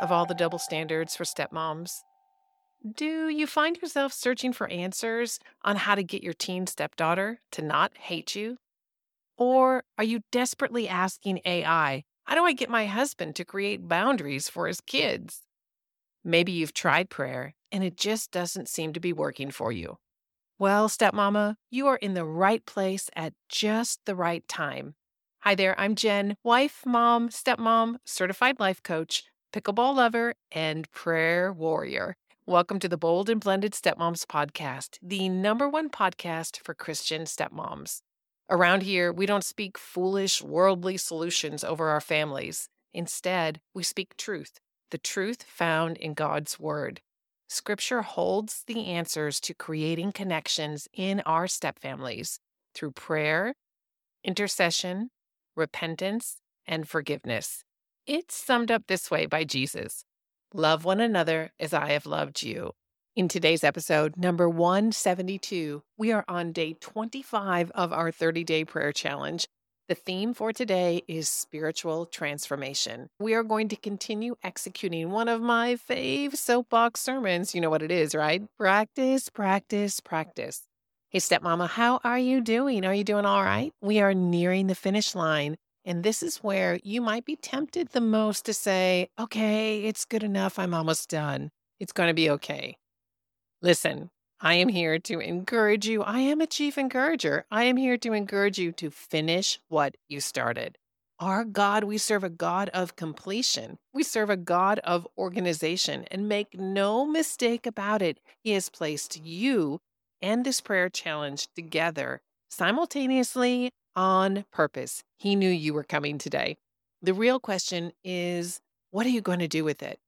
of all the double standards for stepmoms? Do you find yourself searching for answers on how to get your teen stepdaughter to not hate you? Or are you desperately asking AI, how do I get my husband to create boundaries for his kids? Maybe you've tried prayer and it just doesn't seem to be working for you. Well, stepmama, you are in the right place at just the right time. Hi there, I'm Jen, wife, mom, stepmom, certified life coach, pickleball lover, and prayer warrior. Welcome to the Bold and Blended Stepmoms podcast, the number one podcast for Christian stepmoms. Around here, we don't speak foolish, worldly solutions over our families. Instead, we speak truth, the truth found in God's Word. Scripture holds the answers to creating connections in our stepfamilies through prayer, intercession, repentance, and forgiveness. It's summed up this way by Jesus Love one another as I have loved you. In today's episode, number 172, we are on day 25 of our 30 day prayer challenge. The theme for today is spiritual transformation. We are going to continue executing one of my fave soapbox sermons. You know what it is, right? Practice, practice, practice. Hey, stepmama, how are you doing? Are you doing all right? We are nearing the finish line. And this is where you might be tempted the most to say, okay, it's good enough. I'm almost done. It's going to be okay. Listen, I am here to encourage you. I am a chief encourager. I am here to encourage you to finish what you started. Our God, we serve a God of completion. We serve a God of organization. And make no mistake about it, He has placed you and this prayer challenge together simultaneously on purpose. He knew you were coming today. The real question is what are you going to do with it?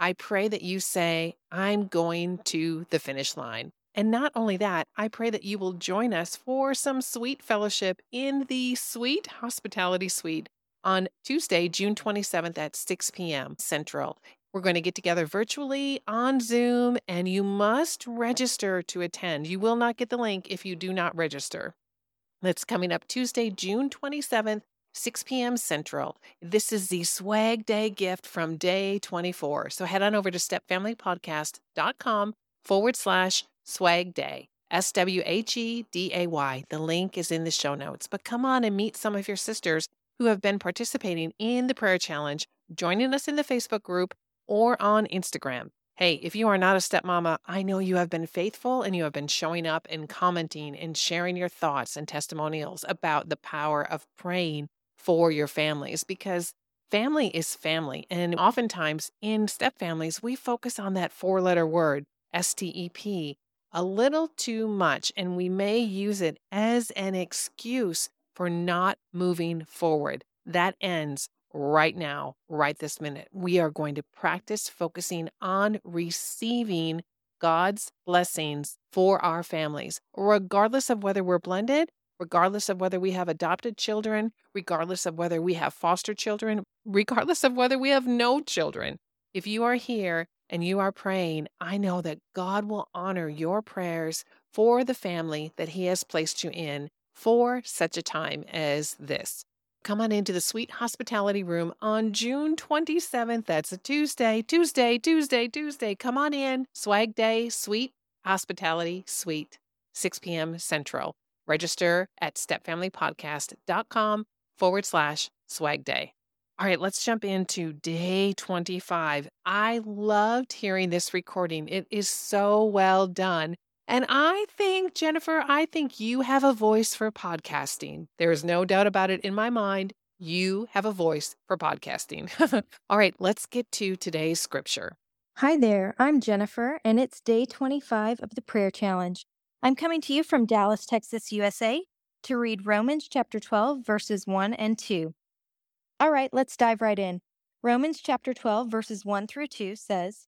I pray that you say, I'm going to the finish line. And not only that, I pray that you will join us for some sweet fellowship in the Sweet Hospitality Suite on Tuesday, June 27th at 6 p.m. Central. We're going to get together virtually on Zoom, and you must register to attend. You will not get the link if you do not register. That's coming up Tuesday, June 27th, 6 p.m. Central. This is the swag day gift from day 24. So head on over to stepfamilypodcast.com forward slash swag day. S W H E D A Y. The link is in the show notes. But come on and meet some of your sisters who have been participating in the prayer challenge, joining us in the Facebook group or on Instagram. Hey, if you are not a stepmama, I know you have been faithful and you have been showing up and commenting and sharing your thoughts and testimonials about the power of praying for your families because family is family. And oftentimes in step families, we focus on that four letter word, S T E P, a little too much. And we may use it as an excuse for not moving forward. That ends right now, right this minute. We are going to practice focusing on receiving God's blessings for our families, regardless of whether we're blended, regardless of whether we have adopted children, regardless of whether we have foster children, regardless of whether we have no children. If you are here and you are praying, I know that God will honor your prayers for the family that He has placed you in for such a time as this. Come on into the Sweet Hospitality Room on June 27th. That's a Tuesday, Tuesday, Tuesday, Tuesday. Come on in. Swag Day, Sweet Hospitality Suite, 6 p.m. Central. Register at stepfamilypodcast.com forward slash swag day. All right, let's jump into day 25. I loved hearing this recording. It is so well done. And I think, Jennifer, I think you have a voice for podcasting. There is no doubt about it in my mind. You have a voice for podcasting. All right, let's get to today's scripture. Hi there, I'm Jennifer, and it's day 25 of the prayer challenge. I'm coming to you from Dallas, Texas, USA, to read Romans chapter 12, verses 1 and 2. All right, let's dive right in. Romans chapter 12, verses 1 through 2 says,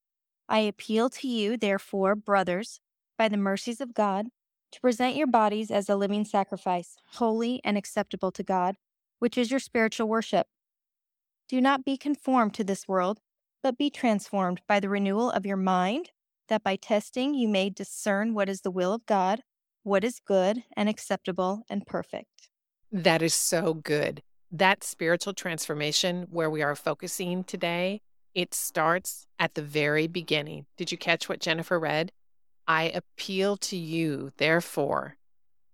I appeal to you, therefore, brothers, by the mercies of God, to present your bodies as a living sacrifice, holy and acceptable to God, which is your spiritual worship. Do not be conformed to this world, but be transformed by the renewal of your mind, that by testing you may discern what is the will of God, what is good and acceptable and perfect. That is so good. That spiritual transformation where we are focusing today It starts at the very beginning. Did you catch what Jennifer read? I appeal to you, therefore,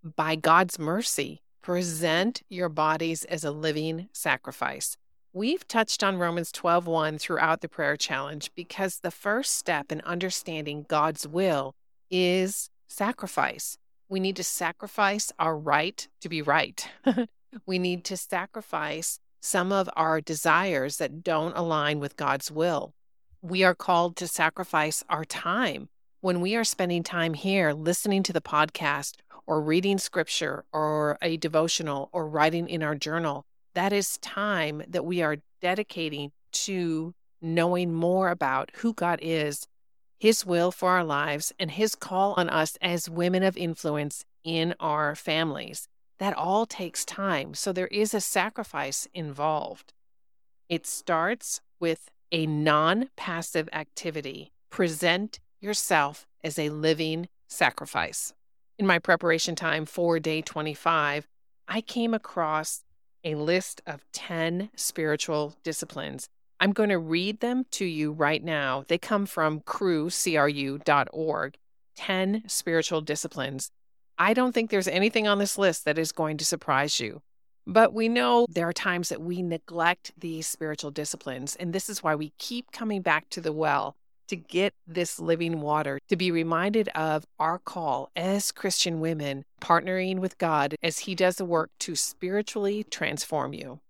by God's mercy, present your bodies as a living sacrifice. We've touched on Romans 12:1 throughout the prayer challenge because the first step in understanding God's will is sacrifice. We need to sacrifice our right to be right. we need to sacrifice some of our desires that don't align with God's will. We are called to sacrifice our time. When we are spending time here listening to the podcast or reading scripture or a devotional or writing in our journal, that is time that we are dedicating to knowing more about who God is his will for our lives, and His call on us as women of influence in our families. That all takes time. So there is a sacrifice involved. It starts with a non passive activity. Present yourself as a living sacrifice. In my preparation time for day 25, I came across a list of 10 spiritual disciplines I'm going to read them to you right now. They come from cru.org 10 spiritual disciplines. I don't think there's anything on this list that is going to surprise you. But we know there are times that we neglect these spiritual disciplines. And this is why we keep coming back to the well to get this living water, to be reminded of our call as Christian women, partnering with God as He does the work to spiritually transform you.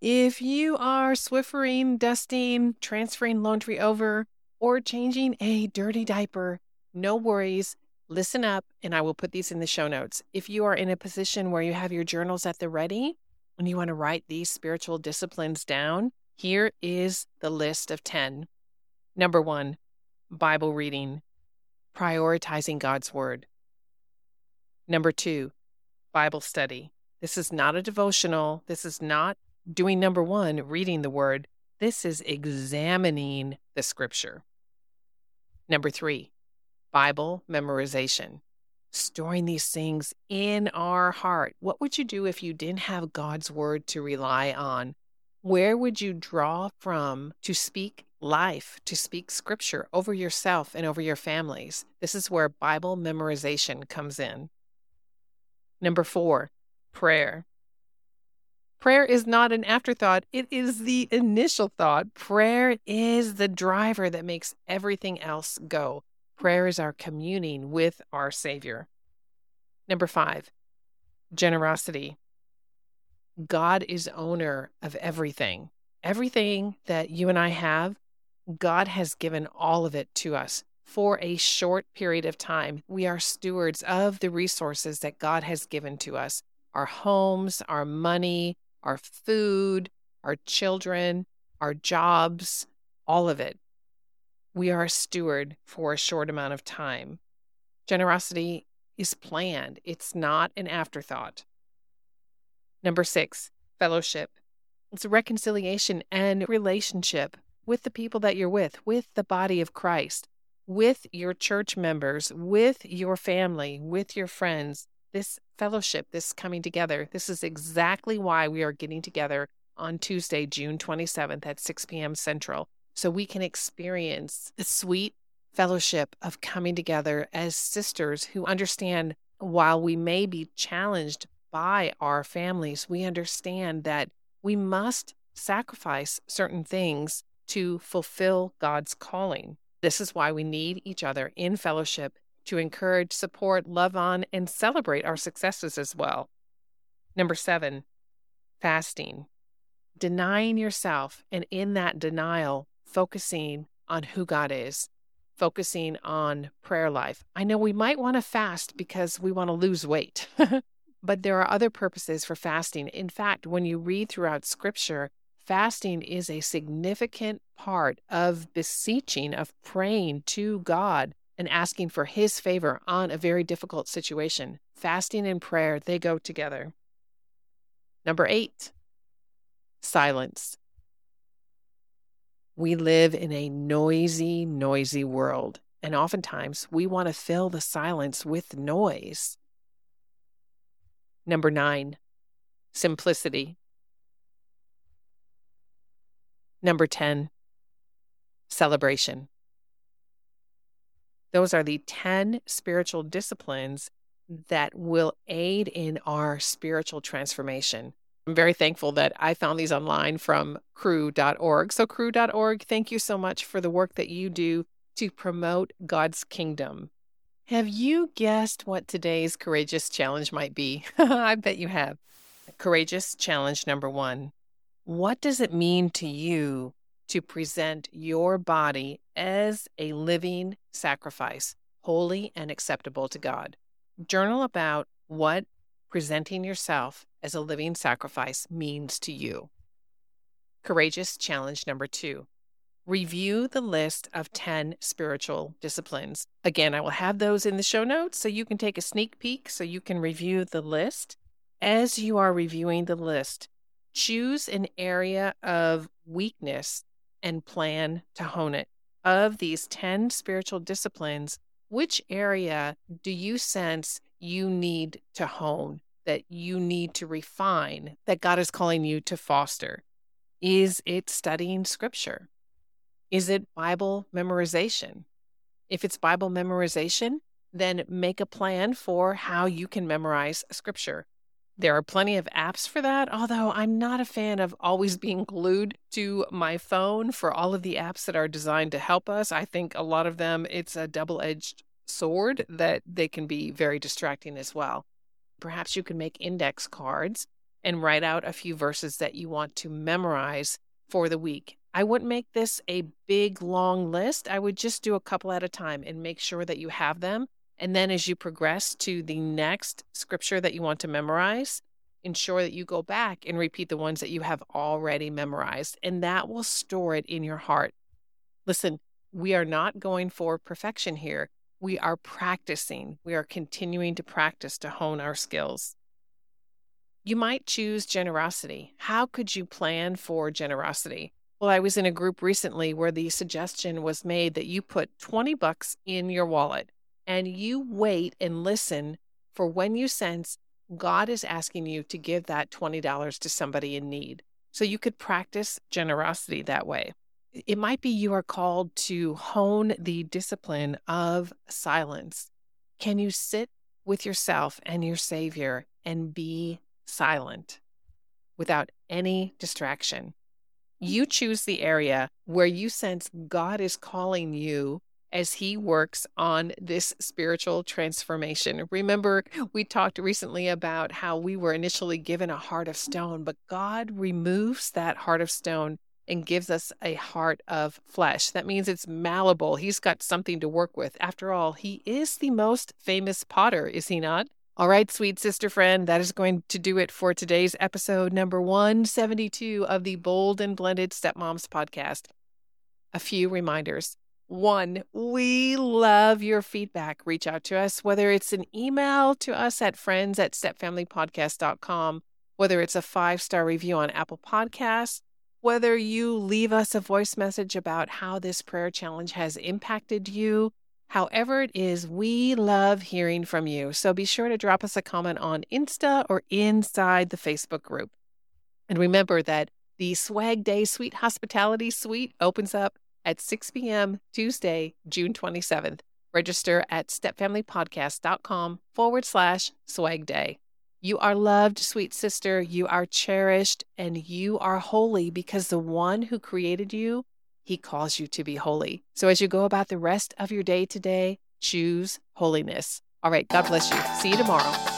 If you are Swiffering, dusting, transferring laundry over, or changing a dirty diaper, no worries. Listen up, and I will put these in the show notes. If you are in a position where you have your journals at the ready and you want to write these spiritual disciplines down, here is the list of 10. Number one, Bible reading, prioritizing God's Word. Number two, Bible study. This is not a devotional. This is not doing number one, reading the word, this is examining the scripture. Number three, Bible memorization, storing these things in our heart. What would you do if you didn't have God's word to rely on? Where would you draw from to speak life, to speak scripture over yourself and over your families? This is where Bible memorization comes in. Number four, prayer. Prayer is not an afterthought, it is the initial thought. Prayer is the driver that makes everything else go. Prayer is our communing with our Savior. Number five, generosity. God is owner of everything. Everything that you and I have, God has given all of it to us for a short period of time. We are stewards of the resources that God has given to us our homes, our money, our food, our children, our jobs, all of it. We are a steward for a short amount of time. Generosity is planned, it's not an afterthought. Number six, fellowship. It's reconciliation and relationship with the people that you're with, with the body of Christ, with your church members, with your family, with your friends, this fellowship, this coming together. This is exactly why we are getting together on Tuesday, June 27th at 6 p.m. Central, so we can experience the sweet fellowship of coming together as sisters who understand while we may be challenged by our families, we understand that we must sacrifice certain things to fulfill God's calling. This is why we need each other in fellowship to encourage, support, love on, and celebrate our successes as well. Number seven, fasting. Denying yourself, and in that denial, focusing on who God is, focusing on prayer life. I know we might want to fast because we want to lose weight, but there are other purposes for fasting. In fact, when you read throughout scripture, fasting is a significant part of beseeching, of praying to God and asking for His favor on a very difficult situation. Fasting and prayer, they go together. Number eight, silence. We live in a noisy, noisy world, and oftentimes we want to fill the silence with noise. Number nine, simplicity. Number 10, celebration. Those are the 10 spiritual disciplines that will aid in our spiritual transformation. I'm very thankful that I found these online from cru.org. So, cru.org, thank you so much for the work that you do to promote God's kingdom. Have you guessed what today's courageous challenge might be? I bet you have. Courageous challenge number one What does it mean to you to present your body as a living sacrifice, holy and acceptable to God? Journal about what presenting yourself as a living sacrifice means to you. Courageous challenge number two review the list of 10 spiritual disciplines. Again, I will have those in the show notes so you can take a sneak peek so you can review the list. As you are reviewing the list, choose an area of weakness and plan to hone it. Of these 10 spiritual disciplines, which area do you sense you need to hone, that you need to refine, that God is calling you to foster? Is it studying scripture? Is it Bible memorization? If it's Bible memorization, then make a plan for how you can memorize scripture. There are plenty of apps for that, although I'm not a fan of always being glued to my phone for all of the apps that are designed to help us. I think a lot of them, it's a double edged sword that they can be very distracting as well. Perhaps you can make index cards and write out a few verses that you want to memorize for the week. I wouldn't make this a big, long list. I would just do a couple at a time and make sure that you have them. And then as you progress to the next scripture that you want to memorize, ensure that you go back and repeat the ones that you have already memorized, and that will store it in your heart. Listen, we are not going for perfection here we are practicing. We are continuing to practice to hone our skills. You might choose generosity. How could you plan for generosity? Well, I was in a group recently where the suggestion was made that you put 20 bucks in your wallet and you wait and listen for when you sense God is asking you to give that $20 to somebody in need. So you could practice generosity that way it might be you are called to hone the discipline of silence. Can you sit with yourself and your Savior and be silent without any distraction? You choose the area where you sense God is calling you as He works on this spiritual transformation. Remember, we talked recently about how we were initially given a heart of stone, but God removes that heart of stone and gives us a heart of flesh. That means it's malleable. He's got something to work with. After all, he is the most famous potter, is he not? All right, sweet sister friend, that is going to do it for today's episode number 172 of the Bold and Blended Stepmoms podcast. A few reminders. One, we love your feedback. Reach out to us, whether it's an email to us at friends at stepfamilypodcast.com, whether it's a five star review on Apple Podcasts, whether you leave us a voice message about how this prayer challenge has impacted you. However, it is, we love hearing from you. So be sure to drop us a comment on Insta or inside the Facebook group. And remember that the Swag Day Sweet Hospitality Suite opens up at 6 p.m. Tuesday, June 27th. Register at stepfamilypodcast.com forward slash swag day. You are loved, sweet sister. You are cherished and you are holy because the one who created you, he calls you to be holy. So as you go about the rest of your day today, choose holiness. All right. God bless you. See you tomorrow.